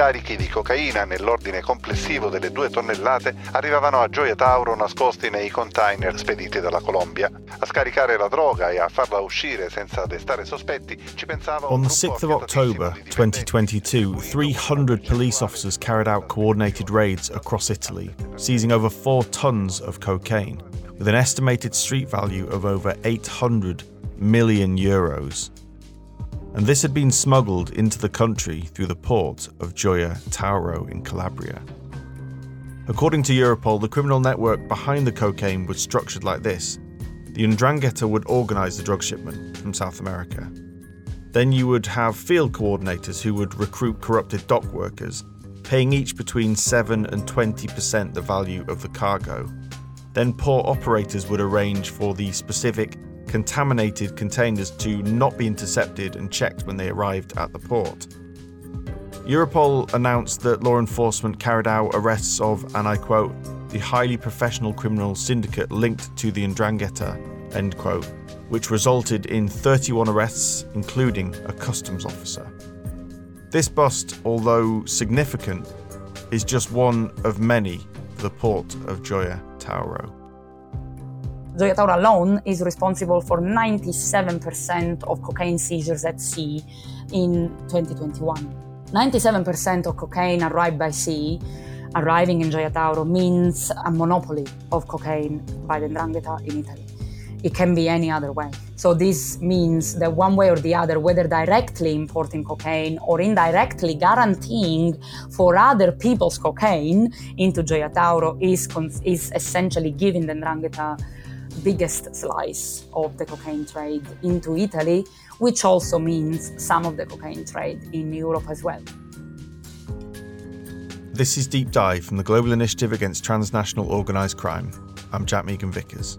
carichi di cocaina nell'ordine complessivo delle due tonnellate arrivavano a Gioia Tauro nascosti nei container spediti dalla Colombia. A scaricare la droga e a farla uscire senza destare sospetti ci pensava On the 6th of October 2022, 300 police officers carried out coordinated raids across Italy, seizing over 4 tons of cocaine, with an estimated street value of over 800 million euros and this had been smuggled into the country through the port of Gioia Tauro in Calabria. According to Europol, the criminal network behind the cocaine was structured like this. The Ndrangheta would organise the drug shipment from South America. Then you would have field coordinators who would recruit corrupted dock workers, paying each between 7 and 20% the value of the cargo. Then port operators would arrange for the specific contaminated containers to not be intercepted and checked when they arrived at the port. Europol announced that law enforcement carried out arrests of, and I quote, the highly professional criminal syndicate linked to the Ndrangheta, end quote, which resulted in 31 arrests, including a customs officer. This bust, although significant, is just one of many for the port of Gioia Tauro. Gioia Tauro alone is responsible for 97% of cocaine seizures at sea in 2021. 97% of cocaine arrived by sea arriving in Gioia means a monopoly of cocaine by the Ndrangheta in Italy. It can be any other way. So this means that one way or the other, whether directly importing cocaine or indirectly guaranteeing for other people's cocaine into Gioia is, is essentially giving the Ndrangheta biggest slice of the cocaine trade into Italy, which also means some of the cocaine trade in Europe as well. This is Deep Dive from the Global Initiative Against Transnational Organised Crime. I'm Jack Megan Vickers.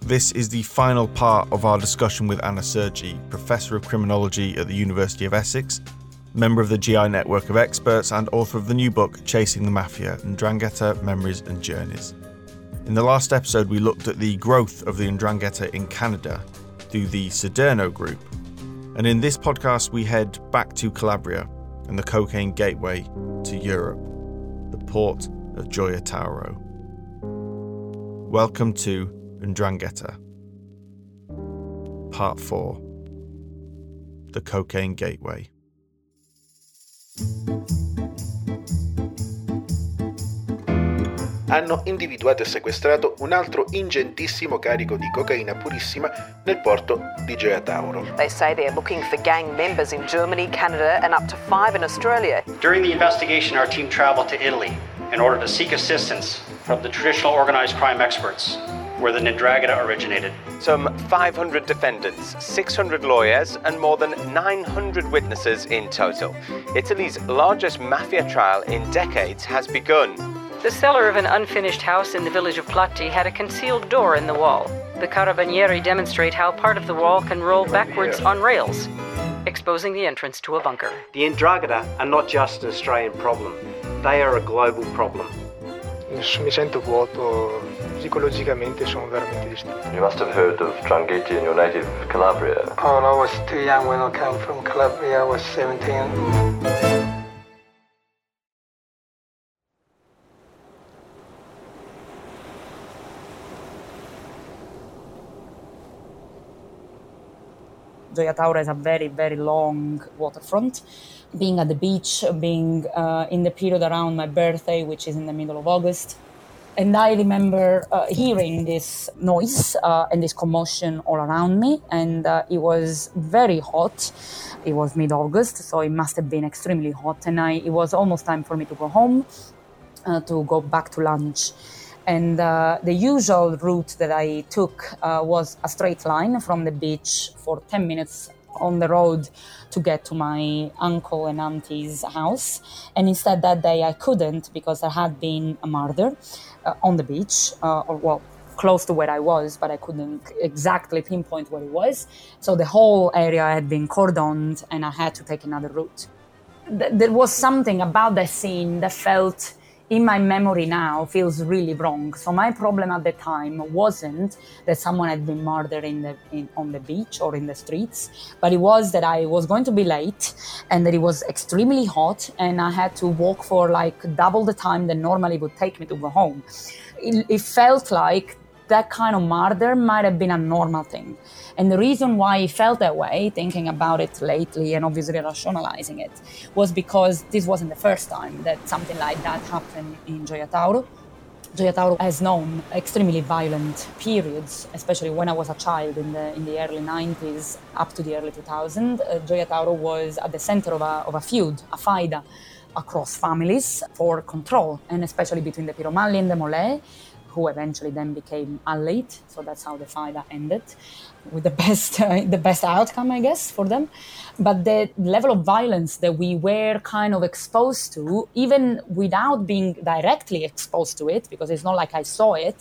This is the final part of our discussion with Anna Sergi, Professor of Criminology at the University of Essex, member of the GI network of experts, and author of the new book Chasing the Mafia and Ndrangheta Memories and Journeys. In the last episode, we looked at the growth of the Ndrangheta in Canada through the Siderno Group. And in this podcast, we head back to Calabria and the cocaine gateway to Europe, the port of Gioia Tauro. Welcome to Ndrangheta, Part 4 The Cocaine Gateway. Hanno individuato e sequestrato un altro ingentissimo carico di cocaina purissima nel porto di Gioia Tauro. They say they're looking for gang members in Germany, Canada and up to five in Australia. During the investigation, our team traveled to Italy in order to seek assistance from the traditional organized crime experts where the Ndrangheta originated. Some 500 defendants, 600 lawyers, and more than 900 witnesses in total. Italy's largest mafia trial in decades has begun. The cellar of an unfinished house in the village of Platì had a concealed door in the wall. The carabinieri demonstrate how part of the wall can roll backwards on rails, exposing the entrance to a bunker. The Ndrangheta are not just an Australian problem, they are a global problem. Mi sento vuoto, psicologicamente sono veramente distrutto. You must have heard of Drangheta in your native Calabria. Oh, I was too young when I came from Calabria, I was 17. Gioia Tauro has a very, very long waterfront. Being at the beach, being uh, in the period around my birthday, which is in the middle of August. And I remember uh, hearing this noise uh, and this commotion all around me, and uh, it was very hot. It was mid August, so it must have been extremely hot, and I, it was almost time for me to go home uh, to go back to lunch. And uh, the usual route that I took uh, was a straight line from the beach for 10 minutes on the road to get to my uncle and auntie's house. And instead, that day I couldn't because there had been a murder uh, on the beach, uh, or well, close to where I was, but I couldn't exactly pinpoint where it was. So the whole area had been cordoned, and I had to take another route. Th- there was something about that scene that felt in my memory now feels really wrong. So my problem at the time wasn't that someone had been murdered in the in, on the beach or in the streets, but it was that I was going to be late and that it was extremely hot and I had to walk for like double the time that normally would take me to go home. It, it felt like that kind of murder might have been a normal thing. And the reason why I felt that way, thinking about it lately and obviously rationalizing it, was because this wasn't the first time that something like that happened in Gioia Tauro. Gioia Tauro has known extremely violent periods, especially when I was a child in the in the early 90s up to the early 2000s. Uh, Gioia Tauro was at the center of a, of a feud, a faida across families for control, and especially between the Piromalli and the Molè, who eventually then became allied. So that's how the faida ended, with the best uh, the best outcome, I guess, for them. But the level of violence that we were kind of exposed to, even without being directly exposed to it, because it's not like I saw it,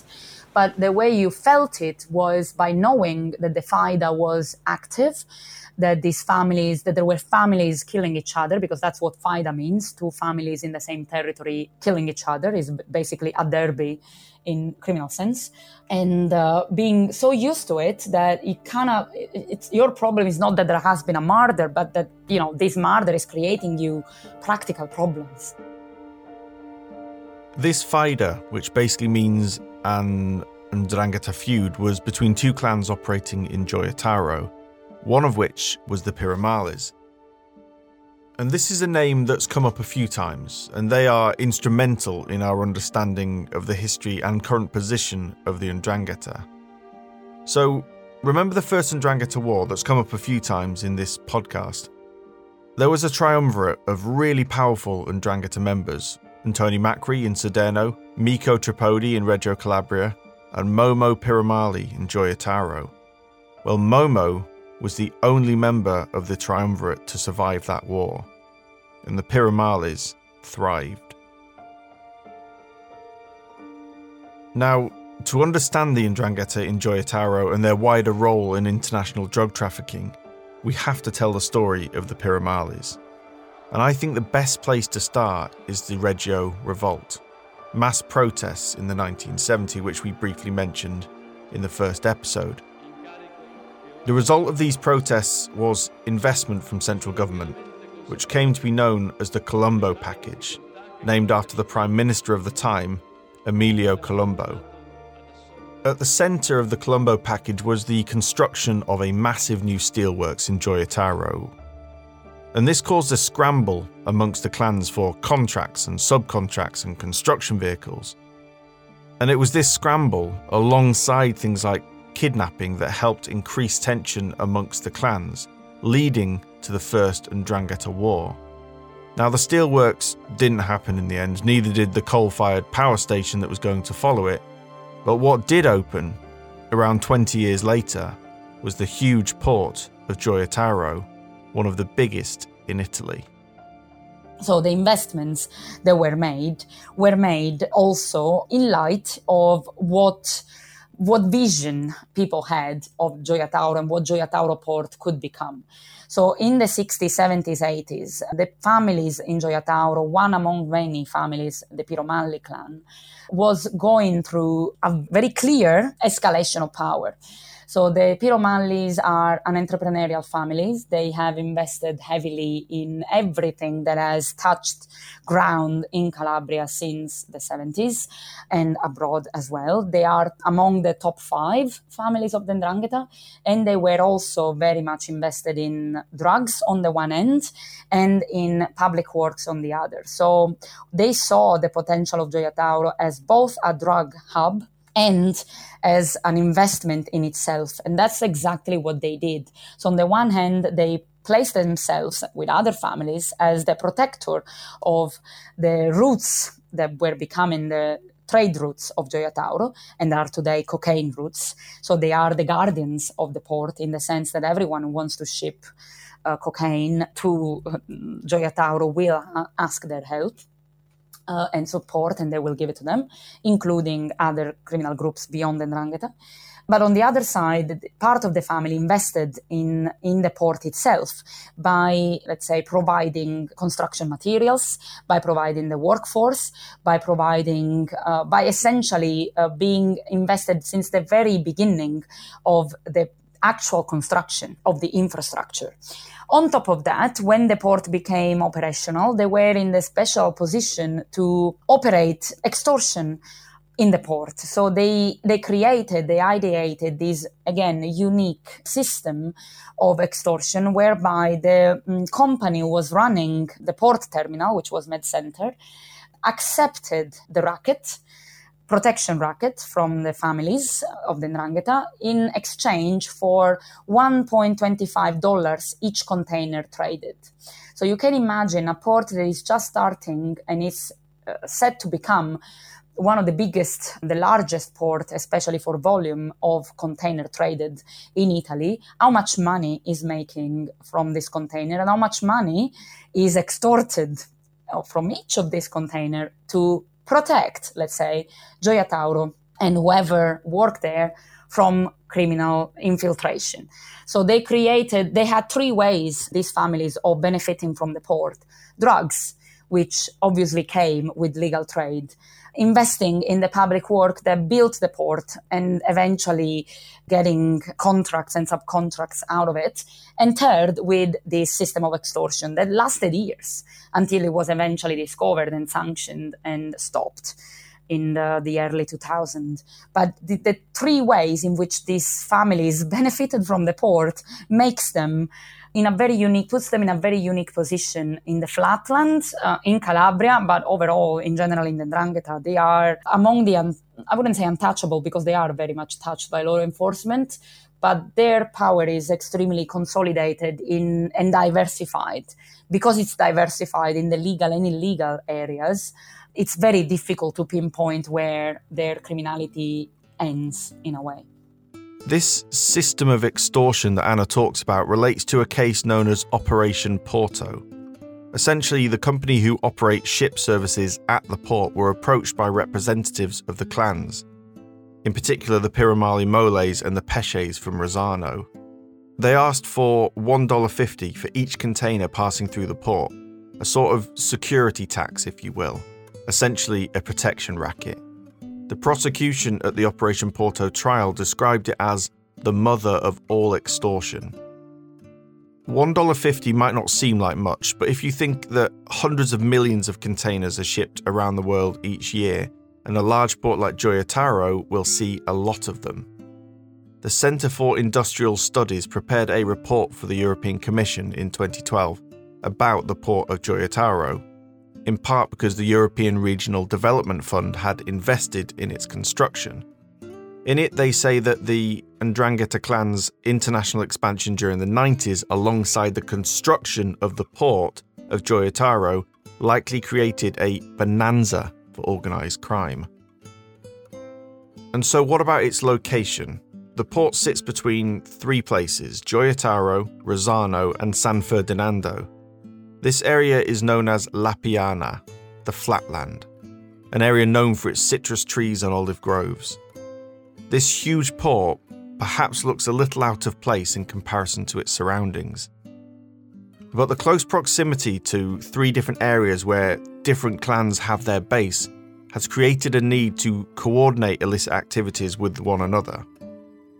but the way you felt it was by knowing that the faida was active that these families, that there were families killing each other, because that's what faida means, two families in the same territory killing each other is basically a derby in criminal sense and uh, being so used to it that it kind of it's your problem is not that there has been a murder but that you know this murder is creating you practical problems this faida, which basically means an Ndrangheta feud was between two clans operating in Gioia Tauro, one of which was the Piromallis. And this is a name that's come up a few times, and they are instrumental in our understanding of the history and current position of the Ndrangheta. So, remember the first Ndrangheta War that's come up a few times in this podcast? There was a triumvirate of really powerful Ndrangheta members Antoni Macri in Siderno, Mico Tripodi in Reggio Calabria, and Momo Piromalli in Gioia Tauro. Well, Momo was the only member of the triumvirate to survive that war, and the Piromallis thrived. Now, to understand the Ndrangheta in Gioia Tauro and their wider role in international drug trafficking, we have to tell the story of the Piromallis. And I think the best place to start is the Reggio Revolt, mass protests in the 1970s, which we briefly mentioned in the first episode. The result of these protests was investment from central government, which came to be known as the Colombo Package, named after the Prime Minister of the time, Emilio Colombo. At the centre of the Colombo package was the construction of a massive new steelworks in Gioia Tauro. And this caused a scramble amongst the clans for contracts and subcontracts and construction vehicles. And it was this scramble, alongside things like kidnapping that helped increase tension amongst the clans, leading to the First Ndrangheta War. Now, the steelworks didn't happen in the end, neither did the coal fired power station that was going to follow it. But what did open, around 20 years later, was the huge port of Gioia Tauro, one of the biggest in Italy. So the investments that were made were made also in light of what what vision people had of Gioia Tauro and what Gioia Tauro port could become. So in the 60s, 70s, 80s, the families in Gioia Tauro, one among many families, the Piromalli clan, was going through a very clear escalation of power. So the Piromallis are an entrepreneurial families. They have invested heavily in everything that has touched ground in Calabria since the 70s and abroad as well. They are among the top five families of the Ndrangheta, and they were also very much invested in drugs on the one end and in public works on the other. So they saw the potential of Gioia Tauro as both a drug hub and as an investment in itself. And that's exactly what they did. So, on the one hand, they placed themselves with other families as the protector of the routes that were becoming the trade routes of Gioia Tauro and are today cocaine routes. So they are the guardians of the port in the sense that everyone wants to ship uh, cocaine to uh, Gioia Tauro will uh, ask their help uh, and support, and they will give it to them, including other criminal groups beyond the Ndrangheta. But on the other side, part of the family invested in, in the port itself by, let's say, providing construction materials, by providing the workforce, by providing, uh, by essentially uh, being invested since the very beginning of the actual construction of the infrastructure. On top of that, when the port became operational, they were in the special position to operate extortion in the port. So they, they created, they ideated this, again, unique system of extortion whereby the um, company was running the port terminal, which was MedCenter, accepted the racket, protection racket from the families of the Ndrangheta in exchange for $1.25 each container traded. So you can imagine a port that is just starting and is uh, set to become one of the biggest, the largest port, especially for volume of container traded in Italy, how much money is making from this container and how much money is extorted uh, from each of these container to protect, let's say, Gioia Tauro and whoever worked there from criminal infiltration. So they created, they had three ways, these families, of benefiting from the port. Drugs, which obviously came with legal trade investing in the public work that built the port and eventually getting contracts and subcontracts out of it. And third, with this system of extortion that lasted years until it was eventually discovered and sanctioned and stopped in the, the early 2000s. But the, the, three ways in which these families benefited from the port makes them in a very unique, puts them in a very unique position in the flatlands, uh, in Calabria, but overall, in general, in the Ndrangheta. They are among the, un- I wouldn't say untouchable because they are very much touched by law enforcement, but their power is extremely consolidated in and diversified. Because it's diversified in the legal and illegal areas, it's very difficult to pinpoint where their criminality ends in a way. This system of extortion that Anna talks about relates to a case known as Operation Porto. Essentially, the company who operates ship services at the port were approached by representatives of the clans, in particular the Piromalli Moles and the Pesces from Rosarno. They asked for $1.50 for each container passing through the port, a sort of security tax, if you will, essentially a protection racket. The prosecution at the Operation Porto trial described it as the mother of all extortion. $1.50 might not seem like much, but if you think that hundreds of millions of containers are shipped around the world each year, and a large port like Gioia Tauro will see a lot of them. The Centre for Industrial Studies prepared a report for the European Commission in 2012 about the port of Gioia Tauro in part because the European Regional Development Fund had invested in its construction. In it, they say that the Ndrangheta clan's international expansion during the 90s, alongside the construction of the port of Gioia Tauro, likely created a bonanza for organised crime. And so, what about its location? The port sits between three places Gioia Tauro, Rosarno, and San Ferdinando. This area is known as La Piana, the flatland, an area known for its citrus trees and olive groves. This huge port perhaps looks a little out of place in comparison to its surroundings. But the close proximity to three different areas where different clans have their base has created a need to coordinate illicit activities with one another.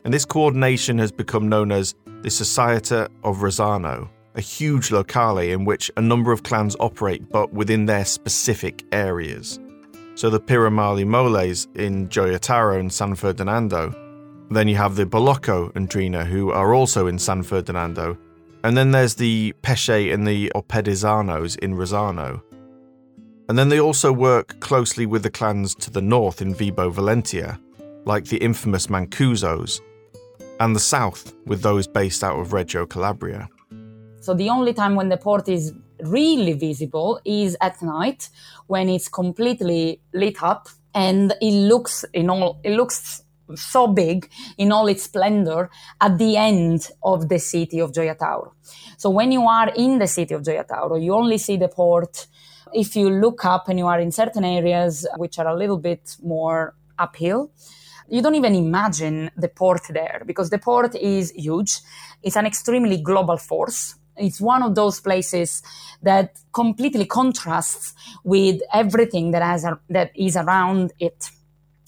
And this coordination has become known as the Societa of Rosarno, a huge locale in which a number of clans operate but within their specific areas. So the Piromalli Moles in Gioia Tauro and San Ferdinando. Then you have the Bellocco Ndrina who are also in San Ferdinando. And then there's the Pesce and the Oppedisanos in Rosarno. And then they also work closely with the clans to the north in Vibo Valentia, like the infamous Mancusos, and the south with those based out of Reggio Calabria. So the only time when the port is really visible is at night when it's completely lit up and it looks in all it looks so big in all its splendor at the end of the city of Gioia Tauro. So when you are in the city of Gioia Tauro, you only see the port if you look up and you are in certain areas which are a little bit more uphill You don't even imagine the port there because the port is huge. It's an extremely global force. It's one of those places that completely contrasts with everything that has that is around it.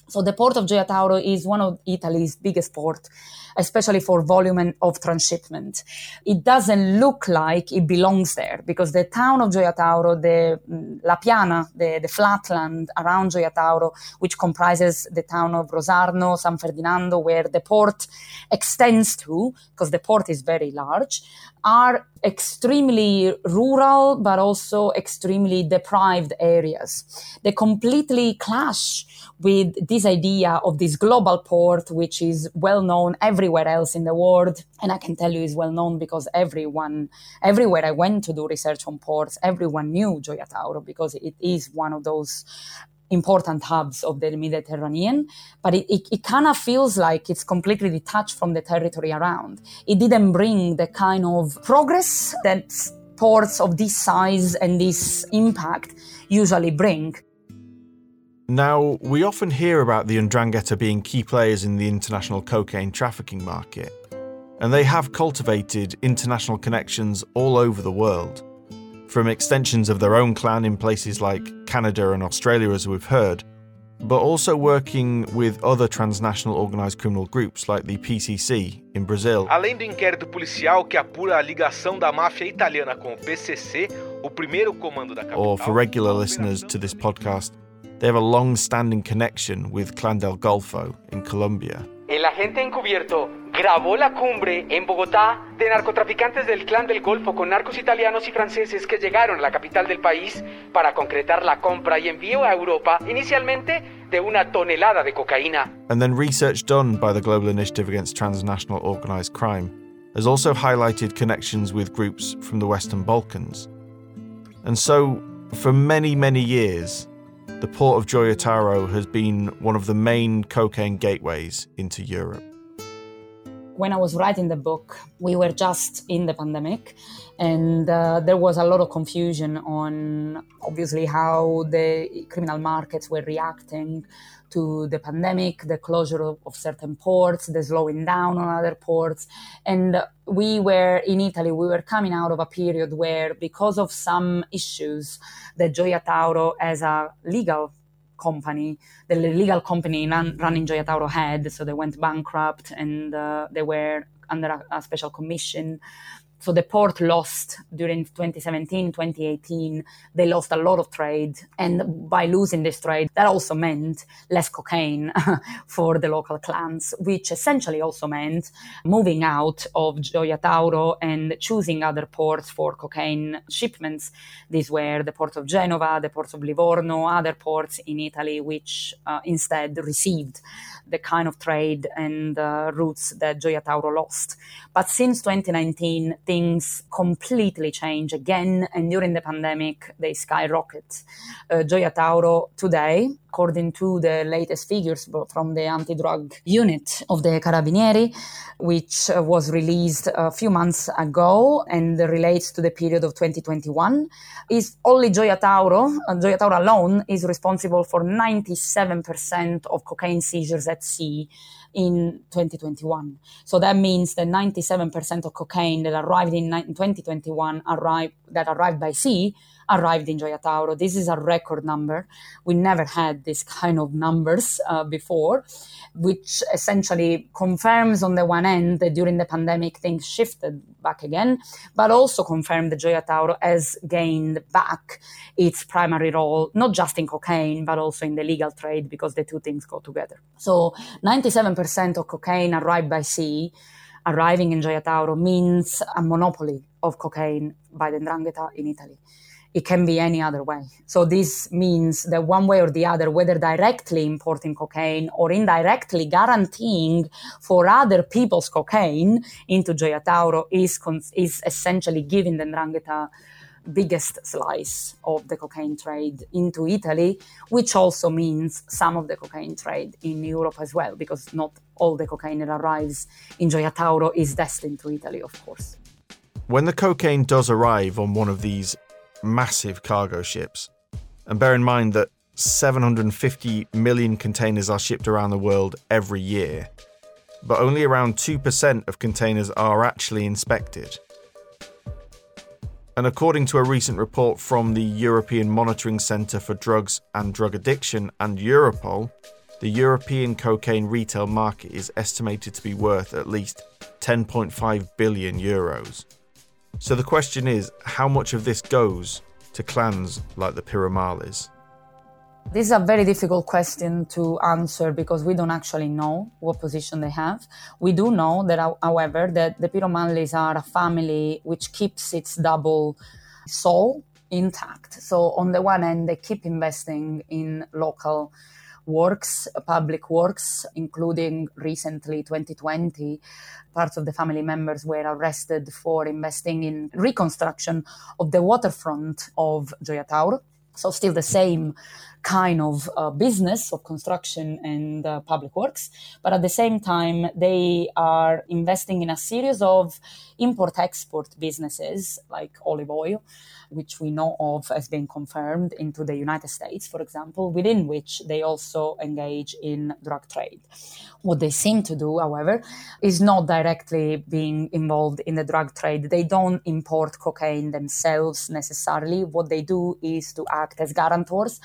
So the port of Gioia Tauro is one of Italy's biggest port, especially for volume of transshipment. It doesn't look like it belongs there because the town of Gioia Tauro, the mm, La Piana, the, the flatland around Gioia Tauro, which comprises the town of Rosarno, San Ferdinando, where the port extends to, because the port is very large, are extremely rural but also extremely deprived areas. They completely clash with this idea of this global port, which is well known everywhere else in the world. And I can tell you is well known because everyone, everywhere I went to do research on ports, everyone knew Gioia Tauro because it is one of those important hubs of the Mediterranean, but it, it, it kind of feels like it's completely detached from the territory around. It didn't bring the kind of progress that ports of this size and this impact usually bring. Now, we often hear about the Ndrangheta being key players in the international cocaine trafficking market, and they have cultivated international connections all over the world. From extensions of their own clan in places like Canada and Australia, as we've heard, but also working with other transnational organized criminal groups like the PCC in Brazil. Além do inquérito policial que apura a ligação da máfia italiana com o PCC, o primeiro comando da capital. Or for regular listeners to this podcast, they have a long standing connection with Clan del Golfo in Colombia. El agente encubierto grabó la cumbre en Bogotá de narcotraficantes del Clan del Golfo con narcos italianos y franceses que llegaron a la capital del país para concretar la compra y envío a Europa inicialmente de una tonelada de cocaína. And then research done by the Global Initiative Against Transnational Organized Crime has also highlighted connections with groups from the Western Balkans. And so, for many, many years, the port of Gioia Tauro has been one of the main cocaine gateways into Europe. When I was writing the book, we were just in the pandemic, and uh, there was a lot of confusion on obviously how the criminal markets were reacting to the pandemic, the closure of, of, certain ports, the slowing down on other ports. And we were in Italy, we were coming out of a period where, because of some issues that Gioia Tauro as a legal company, the legal company run, running Gioia Tauro had, so they went bankrupt and uh, they were under a, a special commission so the port lost during 2017 2018 they lost a lot of trade and by losing this trade that also meant less cocaine for the local clans which essentially also meant moving out of gioia tauro and choosing other ports for cocaine shipments these were the port of genova the port of livorno other ports in italy which uh, instead received the kind of trade and uh, routes that Gioia Tauro lost. But since 2019, things completely change again, and during the pandemic, they skyrocket. Uh, Gioia Tauro today according to the latest figures from the anti-drug unit of the Carabinieri, which uh, was released a few months ago and relates to the period of 2021, is only Gioia Tauro, uh, Gioia Tauro alone is responsible for 97% of cocaine seizures at sea in 2021. So that means that 97% of cocaine that arrived in 2021 arrived that arrived by sea arrived in Gioia Tauro. This is a record number. We never had this kind of numbers uh, before, which essentially confirms on the one end that during the pandemic things shifted back again, but also confirmed that Gioia Tauro has gained back its primary role, not just in cocaine, but also in the legal trade, because the two things go together. So 97% of cocaine arrived by sea arriving in Gioia Tauro means a monopoly of cocaine by the Ndrangheta in Italy it can be any other way. So this means that one way or the other, whether directly importing cocaine or indirectly guaranteeing for other people's cocaine into Gioia Tauro is, is essentially giving the Ndrangheta biggest slice of the cocaine trade into Italy, which also means some of the cocaine trade in Europe as well, because not all the cocaine that arrives in Gioia Tauro is destined to Italy, of course. When the cocaine does arrive on one of these massive cargo ships. And bear in mind that 750 million containers are shipped around the world every year, but only around 2% of containers are actually inspected. And according to a recent report from the European Monitoring Centre for Drugs and Drug Addiction and Europol, the European cocaine retail market is estimated to be worth at least 10.5 billion euros. So the question is how much of this goes to clans like the Piromallis? This is a very difficult question to answer because we don't actually know what position they have. We do know that, however, that the Piromallis are a family which keeps its double soul intact. So on the one hand, they keep investing in local works, public works, including recently 2020. Parts of the family members were arrested for investing in reconstruction of the waterfront of Gioia Tauro. So still the same kind of uh, business of construction and uh, public works, but at the same time they are investing in a series of import-export businesses like olive oil, which we know of as being confirmed into the United States, for example, within which they also engage in drug trade. What they seem to do, however, is not directly being involved in the drug trade. They don't import cocaine themselves necessarily. What they do is to act as guarantors,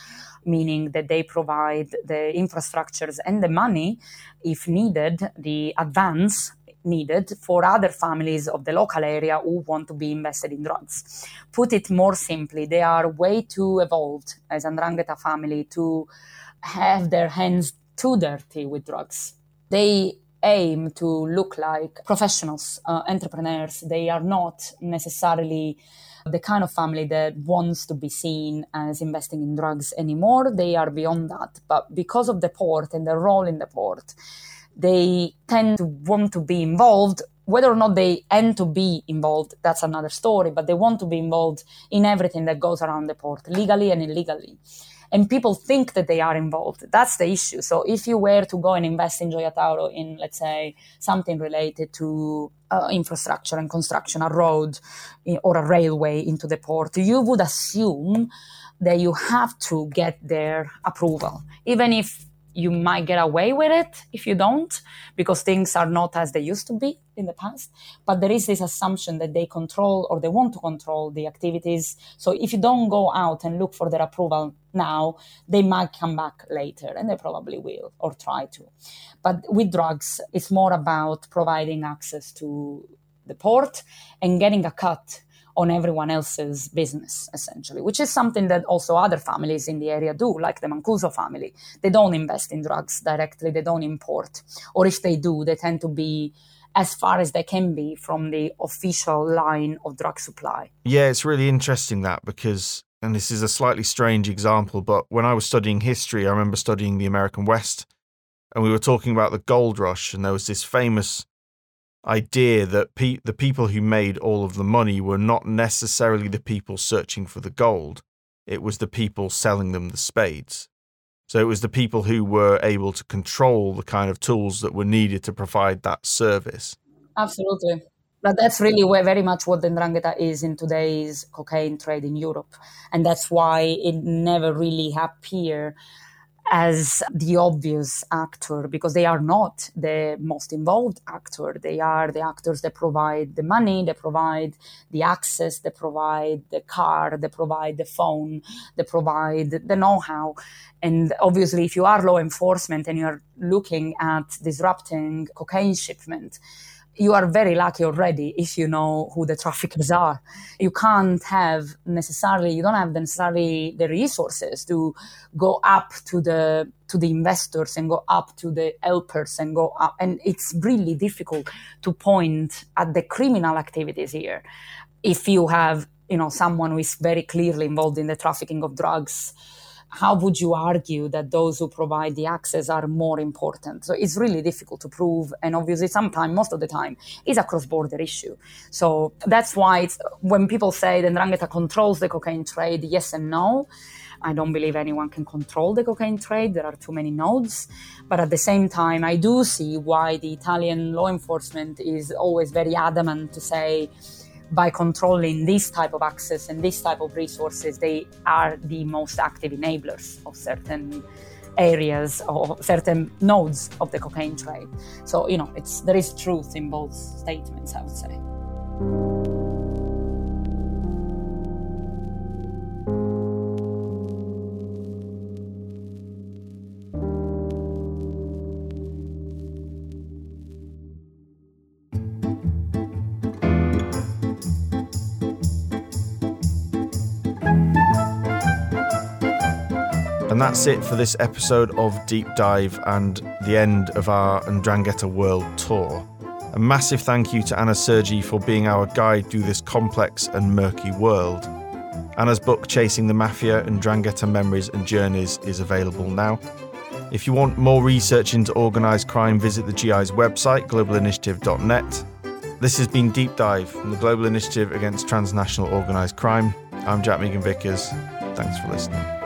meaning that they provide the infrastructures and the money, if needed, the advance needed for other families of the local area who want to be invested in drugs. Put it more simply, they are way too evolved as 'Ndrangheta family to have their hands too dirty with drugs. They aim to look like professionals, uh, entrepreneurs. They are not necessarily the kind of family that wants to be seen as investing in drugs anymore. They are beyond that. But because of the port and their role in the port, they tend to want to be involved. Whether or not they end to be involved, that's another story, but they want to be involved in everything that goes around the port, legally and illegally. And people think that they are involved. That's the issue. So if you were to go and invest in Gioia Tauro in, let's say, something related to uh, infrastructure and construction, a road eh, or a railway into the port, you would assume that you have to get their approval, even if you might get away with it if you don't, because things are not as they used to be in the past. But there is this assumption that they control or they want to control the activities. So if you don't go out and look for their approval now, they might come back later, and they probably will or try to. But with drugs, it's more about providing access to the port and getting a cut on everyone else's business, essentially, which is something that also other families in the area do, like the Mancuso family. They don't invest in drugs directly, they don't import. Or if they do, they tend to be as far as they can be from the official line of drug supply. Yeah, it's really interesting that because, and this is a slightly strange example, but when I was studying history, I remember studying the American West, and we were talking about the gold rush, and there was this famous idea that pe- the people who made all of the money were not necessarily the people searching for the gold. It was the people selling them the spades. So it was the people who were able to control the kind of tools that were needed to provide that service. Absolutely. But that's really where very much what the Ndrangheta is in today's cocaine trade in Europe. And that's why it never really appeared as the obvious actor because they are not the most involved actor. They are the actors that provide the money, they provide the access, they provide the car, they provide the phone, they provide the know how. And obviously, if you are law enforcement and you're looking at disrupting cocaine shipment, you are very lucky already if you know who the traffickers are. You can't have necessarily, you don't have necessarily the resources to go up to the to the investors and go up to the helpers and go up. And it's really difficult to point at the criminal activities here. If you have, you know, someone who is very clearly involved in the trafficking of drugs, how would you argue that those who provide the access are more important? So it's really difficult to prove. And obviously, sometimes, most of the time, it's a cross border issue. So that's why when people say that Ndrangheta controls the cocaine trade, yes and no. I don't believe anyone can control the cocaine trade. There are too many nodes. But at the same time, I do see why the Italian law enforcement is always very adamant to say, by controlling this type of access and this type of resources, they are the most active enablers of certain areas or certain nodes of the cocaine trade. So, you know, it's there is truth in both statements, I would say. That's it for this episode of Deep Dive and the end of our Ndrangheta World Tour. A massive thank you to Anna Sergi for being our guide through this complex and murky world. Anna's book, Chasing the Mafia Ndrangheta Memories and Journeys, is available now. If you want more research into organised crime, visit the GI's website, globalinitiative.net. This has been Deep Dive from the Global Initiative Against Transnational Organised Crime. I'm Jack Megan Vickers. Thanks for listening.